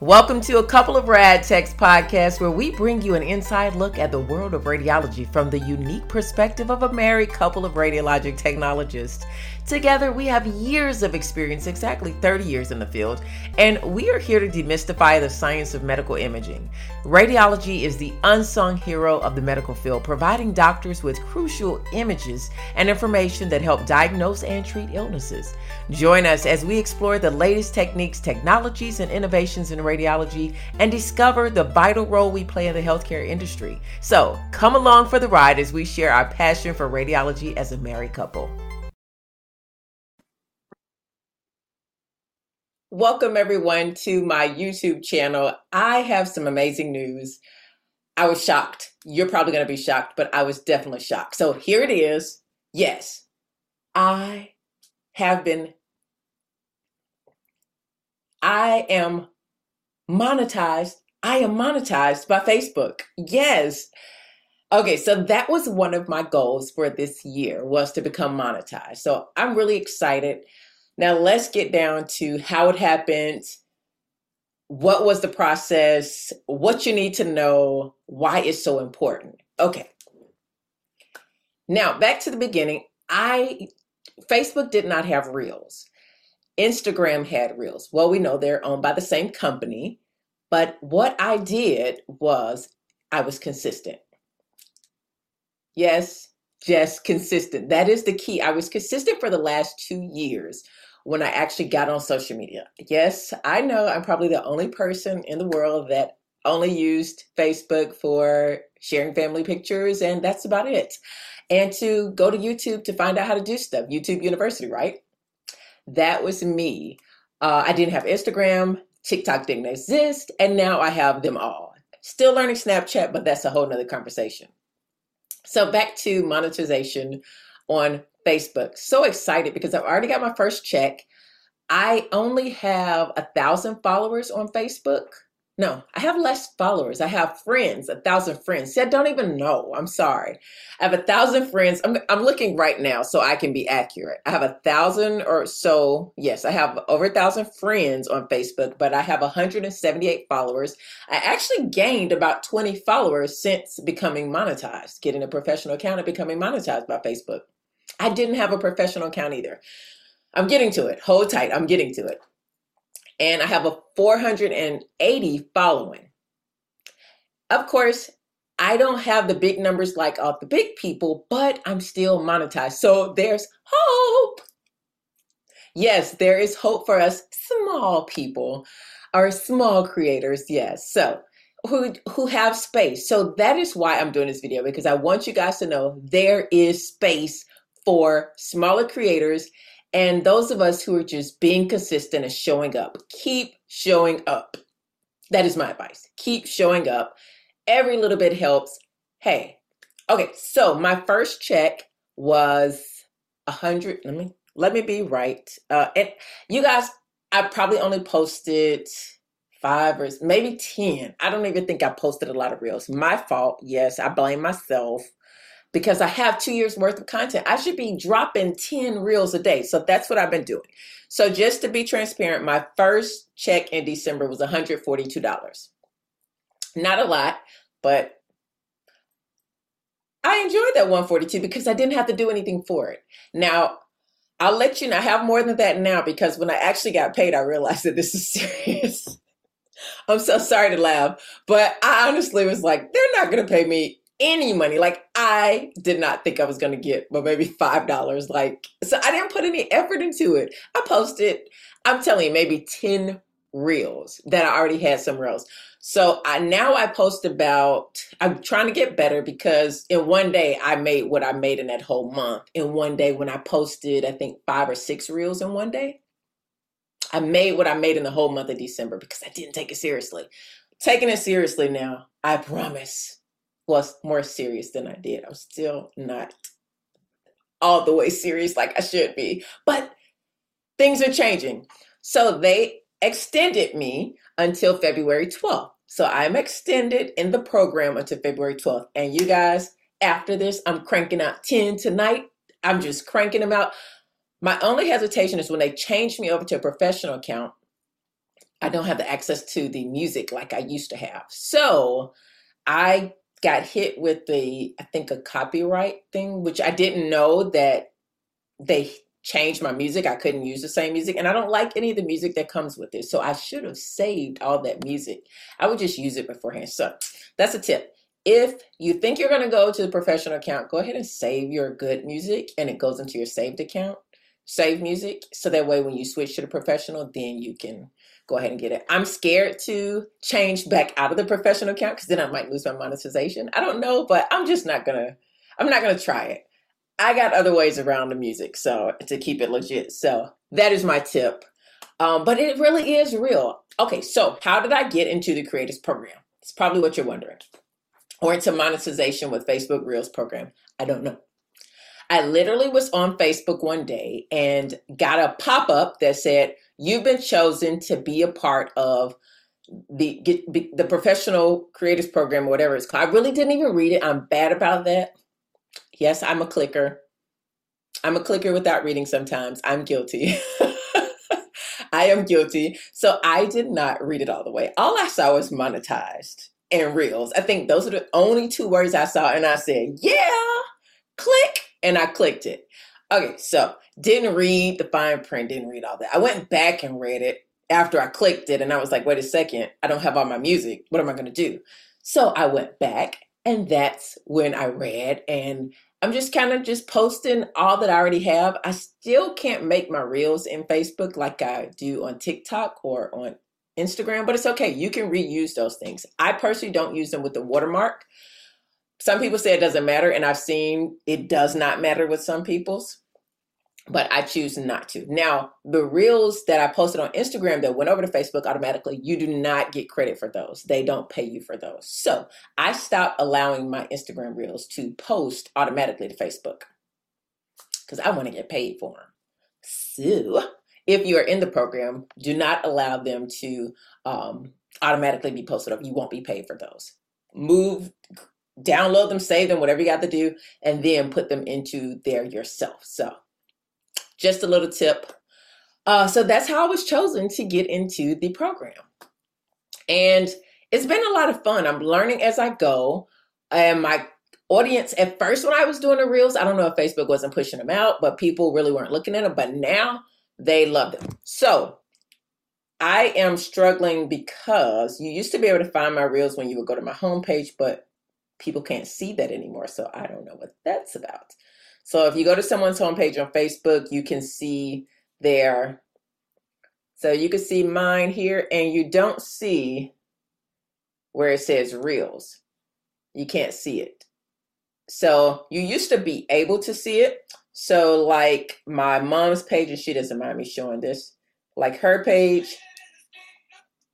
Welcome to a couple of Rad Techs podcast where we bring you an inside look at the world of radiology from the unique perspective of a married couple of radiologic technologists. Together, we have years of experience, exactly 30 years in the field, and we are here to demystify the science of medical imaging. Radiology is the unsung hero of the medical field, providing doctors with crucial images and information that help diagnose and treat illnesses. Join us as we explore the latest techniques, technologies, and innovations in radiology and discover the vital role we play in the healthcare industry. So, come along for the ride as we share our passion for radiology as a married couple. Welcome, everyone, to my YouTube channel. I have some amazing news. I was shocked. You're probably going to be shocked, but I was definitely shocked. So here it is. Yes, I have been, I am monetized. I am monetized by Facebook. Yes. Okay, so that was one of my goals for this year was to become monetized. So I'm really excited. Now, let's get down to how it happened. What was the process? What you need to know, why it's so important. Okay. Now, back to the beginning. I Facebook did not have Reels. Instagram had Reels. Well, we know they're owned by the same company, but what I did was I was consistent. Yes, just consistent. That is the key. I was consistent for the last two years when I actually got on social media. Yes, I know I'm probably the only person in the world that only used Facebook for sharing family pictures, and that's about it. And to go to YouTube to find out how to do stuff, YouTube University, right? That was me. Uh, I didn't have Instagram, TikTok didn't exist, and now I have them all. Still learning Snapchat, but that's a whole nother conversation. So back to monetization on Facebook. So excited because I've already got my first check. I only have a thousand followers on Facebook. No, I have less followers. I have friends, a thousand friends. See, I don't even know. I'm sorry. I have a thousand friends. I'm, I'm looking right now so I can be accurate. I have a thousand or so. Yes, I have over a thousand friends on Facebook, but I have 178 followers. I actually gained about 20 followers since becoming monetized, getting a professional account and becoming monetized by Facebook. I didn't have a professional account either. I'm getting to it. Hold tight. I'm getting to it. And I have a 480 following. Of course, I don't have the big numbers like all the big people, but I'm still monetized. So there's hope. Yes, there is hope for us small people our small creators. Yes. So who who have space. So that is why I'm doing this video because I want you guys to know there is space for smaller creators and those of us who are just being consistent and showing up. Keep showing up. That is my advice. Keep showing up. Every little bit helps. Hey, okay, so my first check was a hundred. Let me let me be right. Uh, and you guys, I probably only posted five or maybe 10. I don't even think I posted a lot of reels. My fault. Yes, I blame myself because I have two years worth of content. I should be dropping 10 reels a day. So that's what I've been doing. So just to be transparent, my first check in December was $142. Not a lot, but I enjoyed that 142 because I didn't have to do anything for it. Now, I'll let you know I have more than that now because when I actually got paid, I realized that this is serious. I'm so sorry to laugh, but I honestly was like, they're not going to pay me any money. Like I did not think I was going to get, but maybe five dollars. Like so, I didn't put any effort into it. I posted. I'm telling you, maybe ten reels that I already had some reels. So I now I post about. I'm trying to get better because in one day I made what I made in that whole month. In one day when I posted, I think five or six reels in one day. I made what I made in the whole month of December because I didn't take it seriously. Taking it seriously now, I promise was more serious than I did. I'm still not all the way serious like I should be, but things are changing. So they extended me until February 12th. So I'm extended in the program until February 12th. And you guys, after this, I'm cranking out 10 tonight. I'm just cranking them out. My only hesitation is when they changed me over to a professional account. I don't have the access to the music like I used to have. So I got hit with the, I think, a copyright thing, which I didn't know that they changed my music. I couldn't use the same music. And I don't like any of the music that comes with it. So I should have saved all that music. I would just use it beforehand. So that's a tip. If you think you're going to go to the professional account, go ahead and save your good music and it goes into your saved account, save music. So that way, when you switch to the professional, then you can go ahead and get it. I'm scared to change back out of the professional account because then I might lose my monetization. I don't know, but I'm just not gonna. I'm not gonna try it. I got other ways around the music, so to keep it legit. So that is my tip. Um, but it really is real. Okay, so how did I get into the Creators Program? It's probably what you're wondering. Or into monetization with Facebook Reels program. I don't know. I literally was on Facebook one day and got a pop up that said, You've been chosen to be a part of the get, be, the professional creators program or whatever it's called. I really didn't even read it. I'm bad about that. Yes, I'm a clicker. I'm a clicker without reading sometimes. I'm guilty. I am guilty. So I did not read it all the way. All I saw was monetized and reels. I think those are the only two words I saw. And I said, yeah, click. And I clicked it. Okay, so didn't read the fine print, didn't read all that. I went back and read it after I clicked it and I was like, wait a second, I don't have all my music. What am I going to do? So I went back and that's when I read and I'm just kind of just posting all that I already have. I still can't make my reels in Facebook like I do on TikTok or on Instagram, but it's okay. You can reuse those things. I personally don't use them with the watermark. Some people say it doesn't matter, and I've seen it does not matter with some people's but I choose not to. Now, the reels that I posted on Instagram that went over to Facebook automatically, you do not get credit for those. They don't pay you for those. So I stopped allowing my Instagram reels to post automatically to Facebook because I want to get paid for them. So if you are in the program, do not allow them to um, automatically be posted up. You won't be paid for those. Move, download them, save them, whatever you got to do, and then put them into there yourself. So just a little tip. Uh, so that's how I was chosen to get into the program. And it's been a lot of fun. I'm learning as I go. And my audience, at first, when I was doing the reels, I don't know if Facebook wasn't pushing them out, but people really weren't looking at them. But now they love them. So I am struggling because you used to be able to find my reels when you would go to my homepage, but people can't see that anymore. So I don't know what that's about. So if you go to someone's homepage on Facebook, you can see their, so you can see mine here and you don't see where it says reels. You can't see it. So you used to be able to see it. So like my mom's page, and she doesn't mind me showing this, like her page,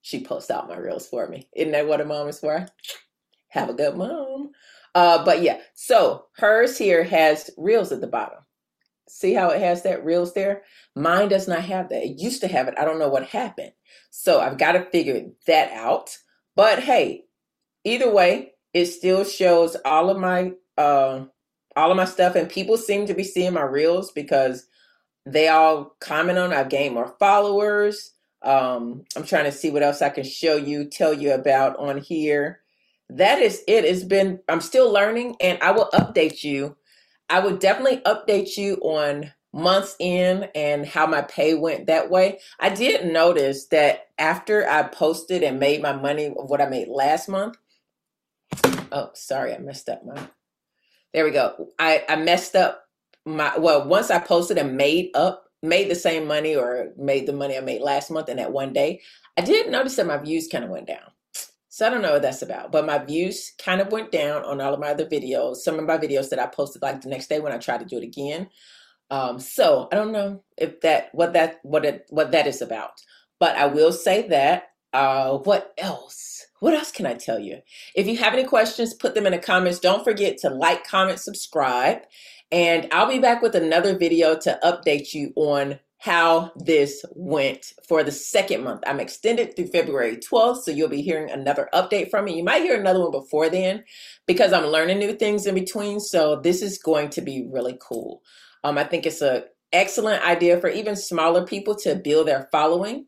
she posts out my reels for me. Isn't that what a mom is for? Have a good mom. Uh, but yeah, so hers here has reels at the bottom. See how it has that reels there? Mine does not have that. It used to have it. I don't know what happened. So I've got to figure that out. But hey, either way, it still shows all of my uh, all of my stuff, and people seem to be seeing my reels because they all comment on. I've gained more followers. Um, I'm trying to see what else I can show you, tell you about on here that is it. It's been, I'm still learning and I will update you. I would definitely update you on months in and how my pay went that way. I did notice that after I posted and made my money of what I made last month. Oh, sorry, I messed up my. There we go. I, I messed up my well, once I posted and made up, made the same money or made the money I made last month in that one day, I did notice that my views kind of went down. So I don't know what that's about, but my views kind of went down on all of my other videos. Some of my videos that I posted like the next day when I tried to do it again. Um, so I don't know if that what that what it what that is about, but I will say that. Uh, what else? What else can I tell you? If you have any questions, put them in the comments. Don't forget to like, comment, subscribe, and I'll be back with another video to update you on how this went for the second month. I'm extended through February 12th, so you'll be hearing another update from me. You might hear another one before then because I'm learning new things in between. So this is going to be really cool. Um, I think it's an excellent idea for even smaller people to build their following.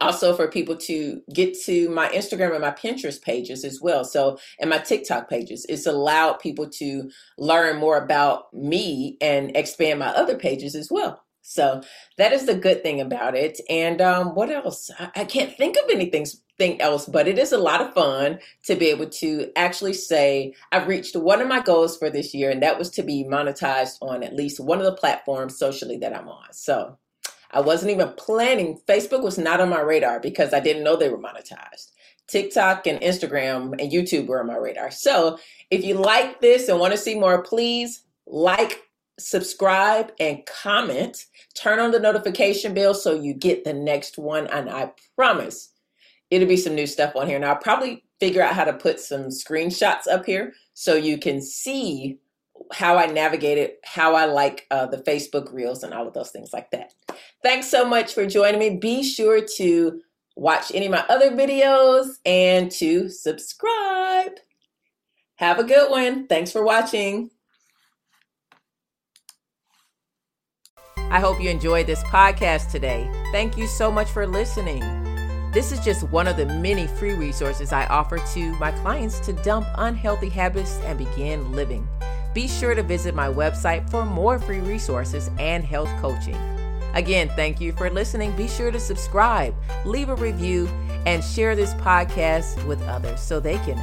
also for people to get to my Instagram and my Pinterest pages as well. So, and my TikTok pages. It's allowed people to learn more about me and expand my other pages as well. So that is the good thing about it. And um, what else? I, I can't think of anything thing else, but it is a lot of fun to be able to actually say I've reached one of my goals for this year, and that was to be monetized on at least one of the platforms socially that I'm on. So I wasn't even planning. Facebook was not on my radar because I didn't know they were monetized. TikTok and Instagram and YouTube were on my radar. So if you like this and want to see more, please like, subscribe, and comment. Turn on the notification bell so you get the next one. And I promise it'll be some new stuff on here. Now, I'll probably figure out how to put some screenshots up here so you can see how I navigated, how I like uh, the Facebook Reels and all of those things like that. Thanks so much for joining me. Be sure to watch any of my other videos and to subscribe. Have a good one. Thanks for watching. I hope you enjoyed this podcast today. Thank you so much for listening. This is just one of the many free resources I offer to my clients to dump unhealthy habits and begin living. Be sure to visit my website for more free resources and health coaching. Again, thank you for listening. Be sure to subscribe, leave a review, and share this podcast with others so they can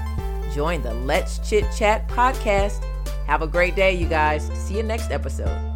join the Let's Chit Chat podcast. Have a great day, you guys. See you next episode.